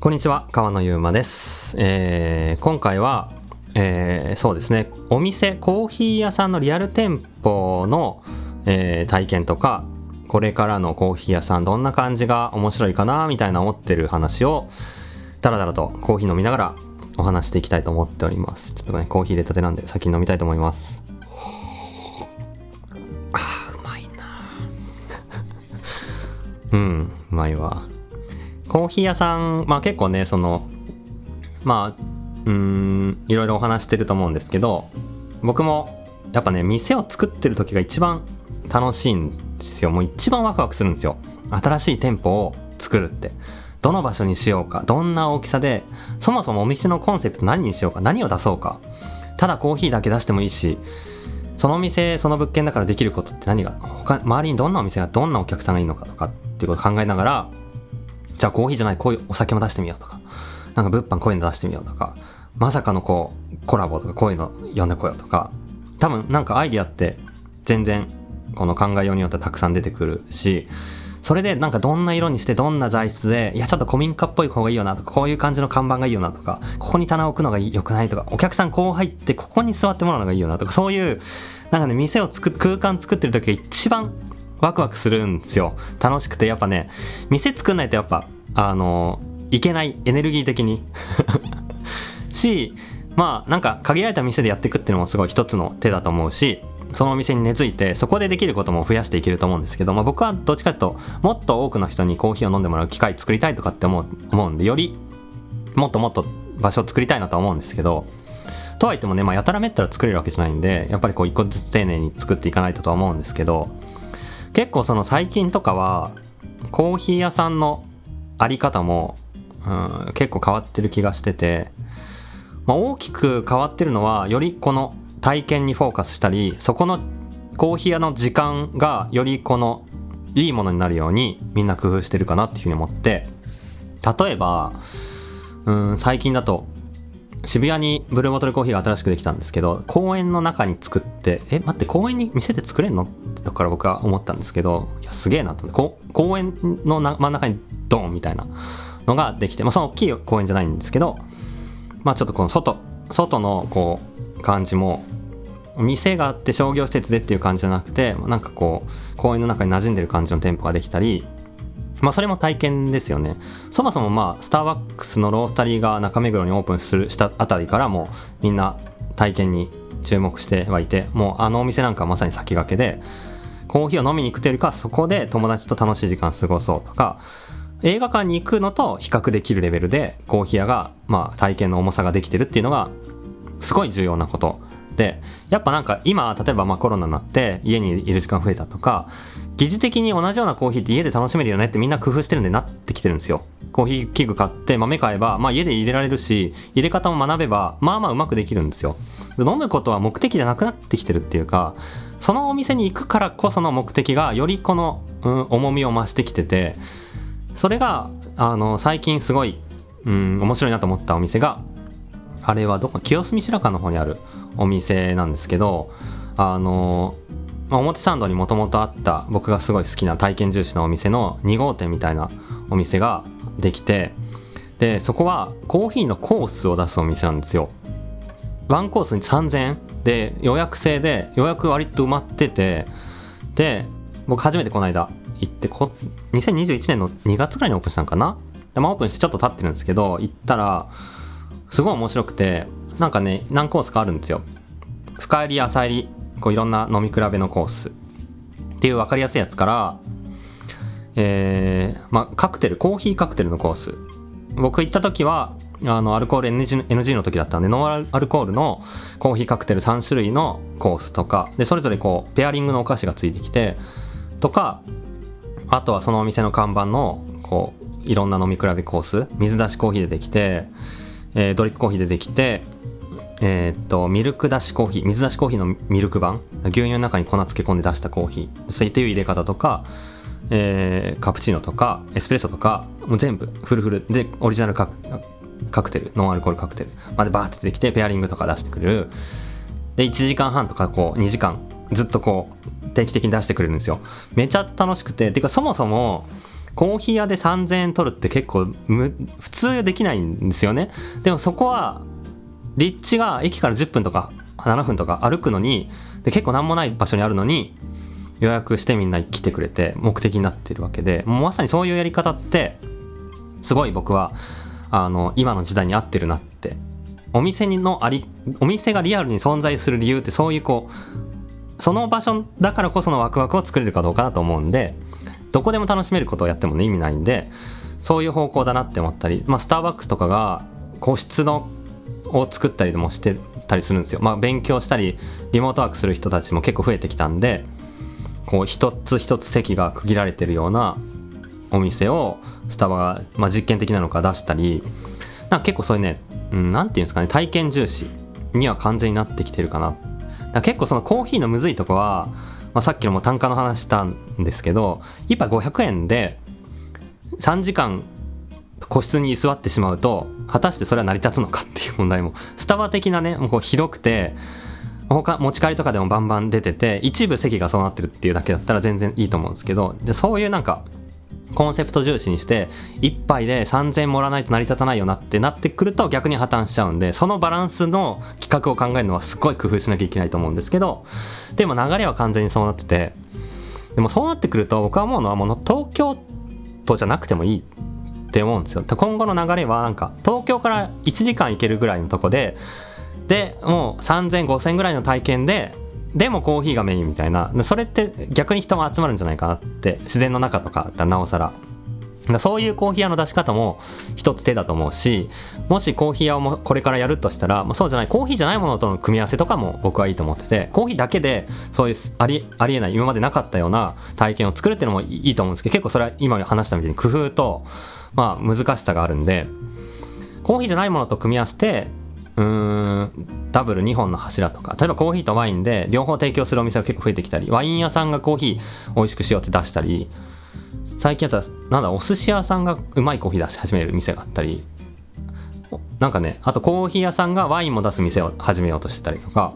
こんにちは、川野ゆうまです。えー今回は、えーそうですね、お店、コーヒー屋さんのリアル店舗の、えー体験とか、これからのコーヒー屋さんどんな感じが面白いかなみたいな思ってる話をだらだらとコーヒー飲みながらお話していきたいと思っております。ちょっとねコーヒー入れたてなんで先に飲みたいと思います。あーうまいな うんうまいわコーヒー屋さんまあ結構ねそのまあうんいろいろお話してると思うんですけど僕もやっぱね店を作ってる時が一番楽しいんですよ。もう一番ワクワクするんですよ。新しい店舗を作るって。どの場所にしようか。どんな大きさでそもそもお店のコンセプト何にしようか。何を出そうか。ただコーヒーだけ出してもいいしそのお店その物件だからできることって何が他周りにどんなお店がどんなお客さんがいいのかとかっていうことを考えながらじゃあコーヒーじゃないこういうお酒も出してみようとか。なんか物販こういうの出してみようとか。まさかのこうコラボとかこういうの呼んでこようとか。多分なんかアイディアって全然この考えようによってたくさん出てくるし。それでなんかどんな色にしてどんな材質でいやちょっと古民家っぽい方がいいよなとか。こういう感じの看板がいいよなとか。ここに棚を置くのが良くないとか。お客さんこう入ってここに座ってもらうのがいいよなとか。そういうなんかね店を作っ空間作ってる時が一番ワクワクするんですよ。楽しくてやっぱね店作んないとやっぱあのいけないエネルギー的に。しまあなんか限られた店でやっていくっていうのもすごい一つの手だと思うしそのお店に根付いてそこでできることも増やしていけると思うんですけど、まあ、僕はどっちかというともっと多くの人にコーヒーを飲んでもらう機会作りたいとかって思う思うんでよりもっともっと場所を作りたいなとは思うんですけどとはいってもね、まあ、やたらめったら作れるわけじゃないんでやっぱりこう一個ずつ丁寧に作っていかないととは思うんですけど結構その最近とかはコーヒー屋さんのあり方も、うん、結構変わってる気がしてて、まあ、大きく変わってるのはよりこの体験にフォーカスしたりそこのコーヒー屋の時間がよりこのいいものになるようにみんな工夫してるかなっていうふうに思って例えばうん最近だと渋谷にブルーボトルコーヒーが新しくできたんですけど公園の中に作ってえ待って公園に店で作れんの？だから僕は思ったんですけどいやすげえなと思って公園の真ん中にドンみたいなのができて、まあ、その大きい公園じゃないんですけどまあちょっとこの外外のこう感じも店があって商業施設でっていう感じじゃなくてなんかこう公園の中に馴染んでる感じの店舗ができたりまあそれも体験ですよね。そもそもまあスターバックスのロースタリーが中目黒にオープンするしたあたりからもうみんな体験に注目してはいてもうあのお店なんかまさに先駆けでコーヒーを飲みに行くというよりかそこで友達と楽しい時間過ごそう。とか映画館に行くのと比較できるレベルでコーヒー屋がまあ体験の重さができてるっていうのがすごい重要なこと。でやっぱなんか今例えばまあコロナになって家にいる時間増えたとか疑似的に同じようなコーヒーって家で楽しめるよねってみんな工夫してるんでなってきてるんですよコーヒー器具買って豆買えば、まあ、家で入れられるし入れ方も学べばまあまあうまくできるんですよ。飲むことは目的じゃなくなってきてるっていうかそのお店に行くからこその目的がよりこの、うん、重みを増してきててそれがあの最近すごい、うん、面白いなと思ったお店があれはどこ清澄白河の方にあるお店なんですけどあの、まあ、表参道にもともとあった僕がすごい好きな体験重視のお店の2号店みたいなお店ができてでそこはコーヒーのコースを出すお店なんですよ。ワンコースに3000円。で予約制で予約割と埋まっててで僕初めてこの間行ってこ2021年の2月ぐらいにオープンしたのかな？で、まあ、オープンしてちょっと経ってるんですけど行ったらすごい面白くてなんかね何コースかあるんですよ。深入り浅入りこういろんな飲み比べのコース。っていう分かりやすいやつからえーまあ、カクテルコーヒーカクテルのコース。僕行った時はあのアルコール NG, の時だったんでノンアルコールのコーヒーカクテル3種類のコースとかでそれぞれこうペアリングのお菓子がついてきてとかあとはそのお店の看板のこういろんな飲み比べコース水出しコーヒーでできて、えードリップコーヒーでできてえーっとミルク出しコーヒー水出しコーヒーのミルク版牛乳の中に粉漬け込んで出したコーヒーそういう入れ方とか、えーカプチーノとかエスプレッソとかもう全部フルフルでオリジナルカクカクテルノンアルコールカクテルまでバーって出てきてペアリングとか出してくれる。で1時間半とかこう2時間ずっとこう定期的に出してくれるんですよ。めちゃ楽しくててかそもそもコーヒー屋で3000円取るって結構普通できないんですよね。でもそこは立地が駅から10分とか7分とか歩くのにで結構何もない場所にあるのに予約してみんな来てくれて目的になってるわけでもうまさにそういうやり方ってすごい僕はあの今の時代に合ってるなって。お店のありお店がリアルに存在する理由ってそういうこうその場所だからこそのワクワクを作れるかどうかなと思うんでどこでも楽しめることをやってもね意味ないんでそういう方向だなって思ったり、まあ、スターバックスとかが個室のを作ったりもしてたりするんですよ。まあ、勉強したりリモートワークする人たちも結構増えてきたんでこう一つ一つ席が区切られてるようなお店をスタバが、まあ、実験的なのか出したりなんか結構そういうね何、うん、て言うんですかね体験重視には完全になってきてるかなだ結構そのコーヒーのむずいとこは、まあ、さっきのも単価の話したんですけど1杯500円で3時間個室に居座ってしまうと果たしてそれは成り立つのかっていう問題もスタバ的なねもうこう広くて他持ち帰りとかでもバンバン出てて一部席がそうなってるっていうだけだったら全然いいと思うんですけどでそういうなんかコンセプト重視にして1杯で3000円もらわないと成り立たないよなってなってくると逆に破綻しちゃうんでそのバランスの企画を考えるのはすごい工夫しなきゃいけないと思うんですけどでも流れは完全にそうなっててでもそうなってくると僕は思うのはもう東京都じゃなくてもいいって思うんですよ。今後の流れはなんか東京から1時間行けるぐらいのとこででもう30005000ぐらいの体験ででもコーヒーがメインみたいな。それって逆に人が集まるんじゃないかなって。自然の中とかだなおさら。そういうコーヒー屋の出し方も一つ手だと思うしもしコーヒー屋をこれからやるとしたら、まあ、そうじゃないコーヒーじゃないものとの組み合わせとかも僕はいいと思っててコーヒーだけでそういうありありえない今までなかったような体験を作るっていうのもいいと思うんですけど結構それは今話したみたいに工夫と、まあ、難しさがあるんでコーヒーじゃないものと組み合わせてうーんダブル2本の柱とか。例えばコーヒーとワインで両方提供するお店が結構増えてきたりワイン屋さんがコーヒー美味しくしようって出したり最近だったらなんだお寿司屋さんがうまいコーヒー出し始める店があったりなんかねあとコーヒー屋さんがワインも出す店を始めようとしてたりとか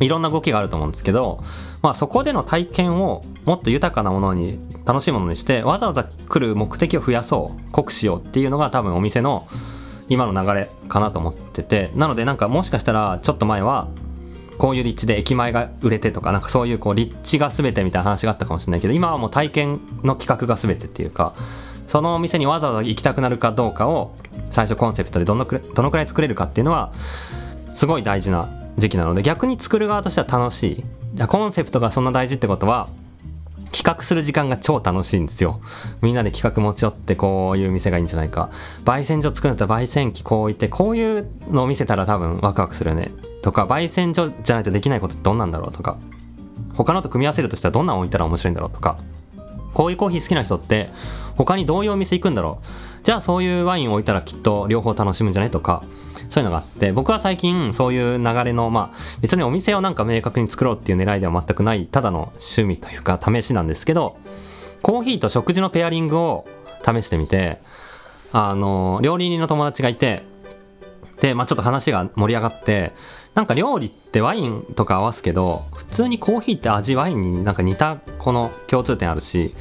いろんな動きがあると思うんですけど、まあ、そこでの体験をもっと豊かなものに楽しいものにしてわざわざ来る目的を増やそう濃くしようっていうのが多分お店の今の流れかなと思っててなのでなんかもしかしたらちょっと前はこういう立地で駅前が売れてとかなんかそういうこう立地が全てみたいな話があったかもしれないけど今はもう体験の企画が全てっていうかそのお店にわざわざ行きたくなるかどうかを最初コンセプトでどのくらいどのくらい作れるかっていうのはすごい大事な時期なので逆に作る側としては楽しい。じゃコンセプトがそんな大事ってことは企画する時間が超楽しいんですよ。みんなで企画持ち寄ってこういう店がいいんじゃないか。焙煎所作るんだったら焙煎機こう置いてこういうのを見せたら多分ワクワクするよね。とか焙煎所じゃないとできないことってどんなんだろうとか。他のと組み合わせるとしたらどんなの置いたら面白いんだろうとか。こういうコーヒー好きな人って他にどういうお店行くんだろうじゃあそういうワインを置いたらきっと両方楽しむんじゃない？とかそういうのがあって僕は最近そういう流れのまあ別にお店をなんか明確に作ろうっていう狙いでは全くないただの趣味というか試しなんですけどコーヒーと食事のペアリングを試してみてあの料理人の友達がいてで、まあ、ちょっと話が盛り上がってなんか料理ってワインとか合わすけど普通にコーヒーって味ワインになんか似たこの共通点あるし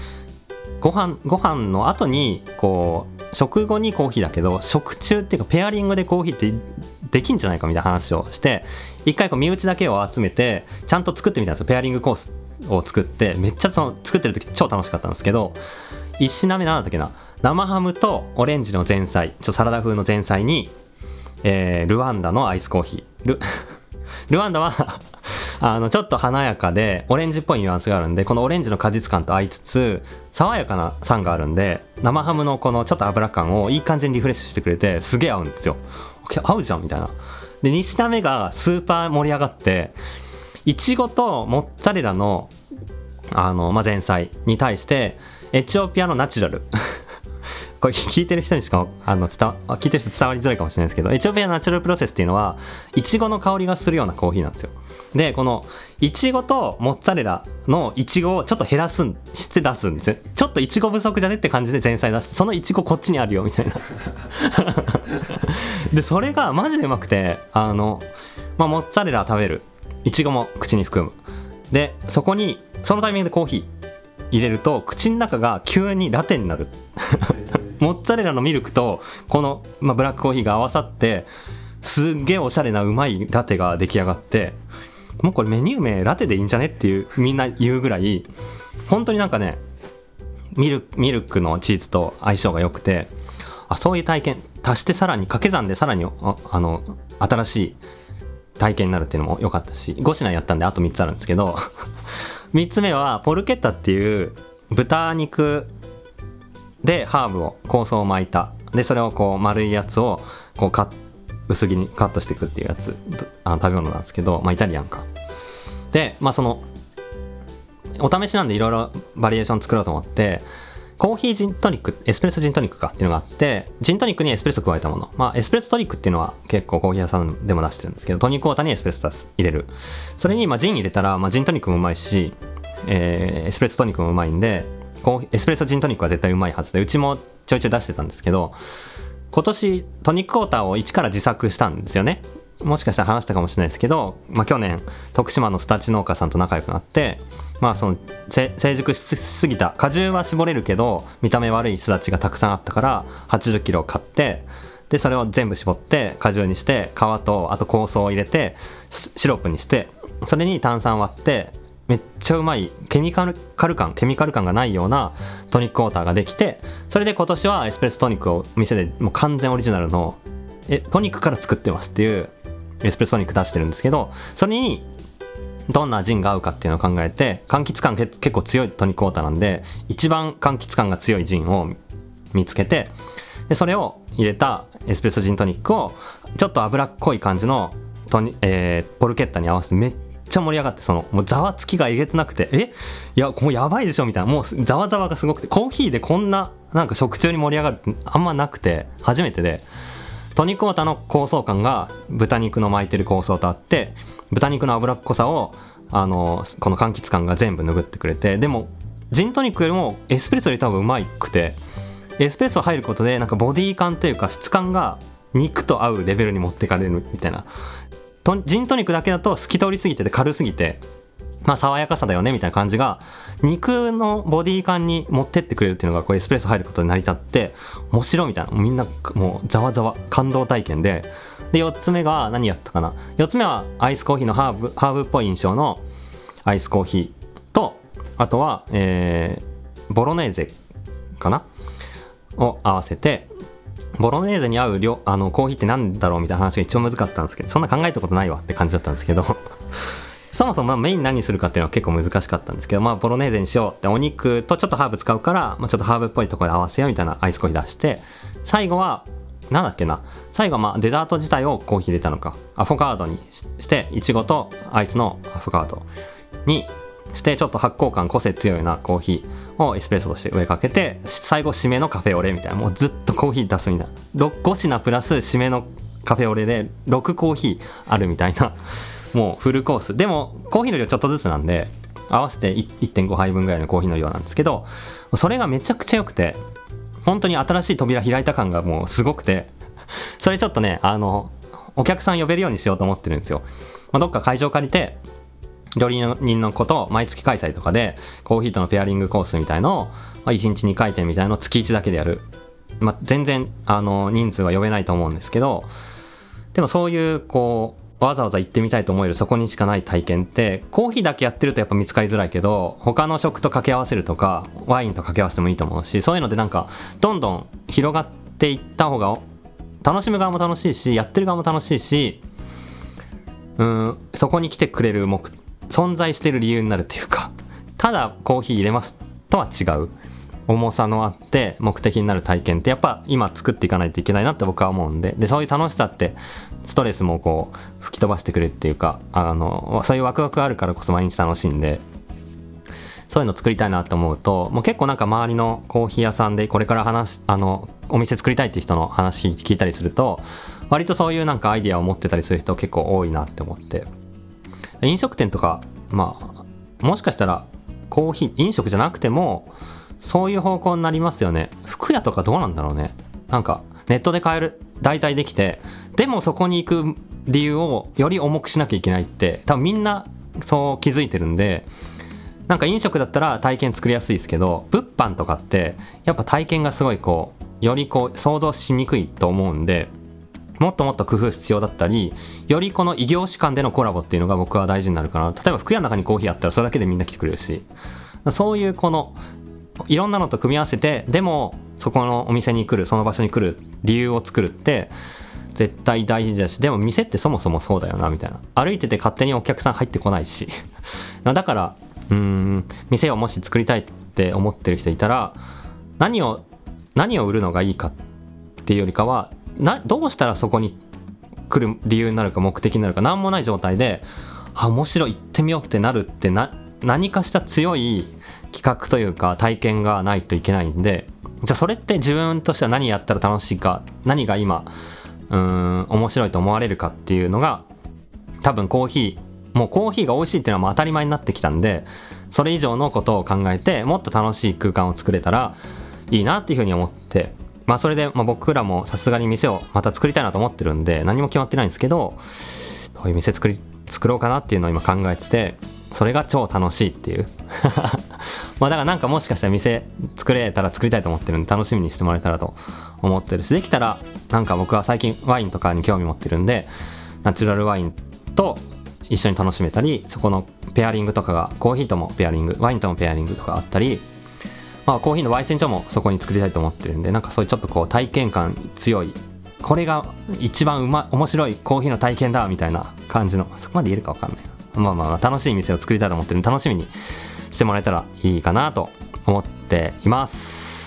ご飯ご飯の後にこう食後にコーヒーだけど食中っていうかペアリングでコーヒーってできんじゃないかみたいな話をして一回こう身内だけを集めてちゃんと作ってみたんですよ。ペアリングコースを作ってめっちゃその作ってる時超楽しかったんですけど1品目何だったっけな。生ハムとオレンジの前菜ちょっとサラダ風の前菜に、えー、ルワンダのアイスコーヒー。ル ルワンダはあの、ちょっと華やかで、オレンジっぽいニュアンスがあるんで、このオレンジの果実感と合いつつ、爽やかな酸があるんで、生ハムのこのちょっと油感をいい感じにリフレッシュしてくれて、すげえ合うんですよ。合うじゃんみたいな。で、2品目がスーパー盛り上がって、いちごとモッツァレラの、あの、まあ、前菜に対して、エチオピアのナチュラル これ聞いてる人にしかあの伝わ聞いてる人伝わりづらいかもしれないですけどエチオピアナチュラルプロセスっていうのはいちごの香りがするようなコーヒーなんですよでこのいちごとモッツァレラのいちごをちょっと減らすんして出すんですよ。ちょっといちご不足じゃねって感じで前菜出してそのいちごこっちにあるよみたいな。でそれがマジでうまくてあの、まあ、モッツァレラ食べる。いちごも口に含む。でそこにそのタイミングでコーヒー入れると口の中が急にラテになる。モッツァレラのミルクとこの、まあ、ブラックコーヒーが合わさってすっげえおしゃれなうまいラテが出来上がってもうこれメニュー名ラテでいいんじゃねっていうみんな言うぐらい本当になんかねミルミルクのチーズと相性が良くてあそういう体験足してさらに掛け算でさらにあの新しい体験になるっていうのも良かったし5品やったんであと3つあるんですけど 3つ目はポルケッタっていう豚肉でハーブを香草を巻いたでそれをこう丸いやつをこうカッ薄切りにカットしていくっていうやつあの食べ物なんですけどまあイタリアンか。でまあそのお試しなんでいろいろバリエーション作ろうと思ってコーヒージントニックエスプレッソジントニックかっていうのがあってジントニックにエスプレッソ加えたもの。まあエスプレッソトニックっていうのは結構コーヒー屋さんでも出してるんですけどトニックウォーターにエスプレッソ出す入れる。それにまあジン入れたら、まあ、ジントニックもうまいし、えー、エスプレッソトニックもうまいんでコーエスプレッソジントニックは絶対うまいはずでうちもちょいちょい出してたんですけど今年トニックウォーターを一から自作したんですよね。もしかしたら話したかもしれないですけど、まあ、去年徳島のスタチ農家さんと仲良くなってまあその成熟しすぎた。果汁は絞れるけど見た目悪いすだちがたくさんあったから80キロ買ってでそれを全部絞って果汁にして皮とあと香草を入れてシロップにしてそれに炭酸割ってめっちゃうまいケミカル感ケミカル感がないようなトニックウォーターができてそれで今年はエスプレッソトニックを店でもう完全オリジナルのえトニックから作ってますっていうエスプレッソトニック出してるんですけどそれにどんなジンが合うかっていうのを考えて柑橘感結構強いトニックウォーターなんで一番柑橘感が強いジンを見つけてでそれを入れたエスプレッソジントニックをちょっと脂っこい感じのトニ、えー、ポルケッタに合わせてめっちゃ盛り上がってそのもうざわつきがえげつなくてえ？いやもうやばいでしょみたいな。もうざわざわがすごくてコーヒーでこんななんか食中に盛り上がるってあんまなくて初めてで。トニックウォータの香草感が豚肉の巻いてる香草とあって豚肉の脂っこさをあのこの柑橘感が全部拭ってくれてでもジントニックよりもエスプレッソより多分うまくてエスプレッソ入ることでなんかボディ感というか質感が肉と合うレベルに持ってかれるみたいな。ジントニックだけだと透き通りすぎてて軽すぎてまあ爽やかさだよねみたいな感じが肉のボディ感に持ってってくれるっていうのがこうエスプレッソ入ることに成り立って面白いみたいな。みんなもうざわざわ。感動体験で。で4つ目が何やったかな。4つ目はアイスコーヒーのハーブハーブっぽい印象のアイスコーヒーとあとは、えー、ボロネーゼかな？を合わせてボロネーゼに合う量あのコーヒーって何だろうみたいな話が一番難かったんですけどそんな考えたことないわって感じだったんですけど。そもそもまメイン何するかっていうのは結構難しかったんですけど、まあ、ボロネーゼにしようってお肉とちょっとハーブ使うから、まあ、ちょっとハーブっぽいところで合わせようみたいなアイスコーヒー出して最後はなんだっけな。最後はまあデザート自体をコーヒー入れたのか。アフォカードにしていちごとアイスのアフォカードにしてちょっと発酵感個性強いなコーヒーをエスプレッソとして上かけて最後締めのカフェオレみたいなもうずっとコーヒー出すみたいな。5品プラス締めのカフェオレで6コーヒーあるみたいな。もうフルコース。でもコーヒーの量ちょっとずつなんで合わせて1.5杯分ぐらいのコーヒーの量なんですけどそれがめちゃくちゃ良くて本当に新しい扉開いた感がもうすごくてそれちょっとねあのお客さん呼べるようにしようと思ってるんですよ、まあ、どっか会場借りて料理人の子と毎月開催とかでコーヒーとのペアリングコースみたいのを、まあ、1日2回転みたいのを月1だけでやる、まあ、全然あの人数は呼べないと思うんですけどでもそういうこうわざわざ行ってみたいと思えるそこにしかない体験ってコーヒーだけやってるとやっぱ見つかりづらいけど他の食と掛け合わせるとかワインと掛け合わせてもいいと思うしそういうのでなんかどんどん広がっていった方が楽しむ側も楽しいしやってる側も楽しいしうんそこに来てくれる目存在してる理由になるっていうかただコーヒー入れますとは違う。重さのあって目的になる体験ってやっぱ今作っていかないといけないなって僕は思うんで。でそういう楽しさってストレスもこう吹き飛ばしてくれるっていうかあのそういうワクワクがあるからこそ毎日楽しいんでそういうの作りたいなと思うともう結構なんか周りのコーヒー屋さんでこれから話あのお店作りたいっていう人の話聞いたりすると割とそういうなんかアイディアを持ってたりする人結構多いなって思って。飲食店とかまあもしかしたらコーヒー飲食じゃなくてもそういう方向になりますよね。服屋とかどうなんだろうね。なんかネットで買える代替できてでもそこに行く理由をより重くしなきゃいけないって多分みんなそう気づいてるんでなんか飲食だったら体験作りやすいですけど物販とかってやっぱ体験がすごいこうよりこう想像しにくいと思うんでもっともっと工夫必要だったりよりこの異業種間でのコラボっていうのが僕は大事になるかな。例えば服屋の中にコーヒーあったらそれだけでみんな来てくれるし。そういうこのいろんなのと組み合わせてでもそこのお店に来るその場所に来る理由を作るって絶対大事だしでも店ってそもそもそうだよなみたいな。歩いてて勝手にお客さん入ってこないし。だからうーん店をもし作りたいって思ってる人いたら何を何を売るのがいいかっていうよりかはなどうしたらそこに来る理由になるか目的になるか何もない状態であ面白い行ってみようってなるってな何かした強い企画というか体験がないといけないんでじゃあそれって自分としては何やったら楽しいか何が今うん面白いと思われるかっていうのが多分コーヒーもうコーヒーが美味しいっていうのはもう当たり前になってきたんでそれ以上のことを考えてもっと楽しい空間を作れたらいいなっていうふうに思ってまあそれで、まあ、僕らもさすがに店をまた作りたいなと思ってるんで何も決まってないんですけどどういう店作り作ろうかなっていうのを今考えててそれが超楽しいっていう。まあだからなんかもしかしたら店作れたら作りたいと思ってるんで楽しみにしてもらえたらと思ってるしできたらなんか僕は最近ワインとかに興味持ってるんでナチュラルワインと一緒に楽しめたりそこのペアリングとかがコーヒーともペアリングワインともペアリングとかあったりまあコーヒーの焙煎所もそこに作りたいと思ってるんでなんかそういうちょっとこう体験感強いこれが一番うま面白いコーヒーの体験だみたいな感じのそこまで言えるか分かんない。なまあまあ楽しい店を作りたいと思ってるんで楽しみにしてもらえたらいいかなと思っています。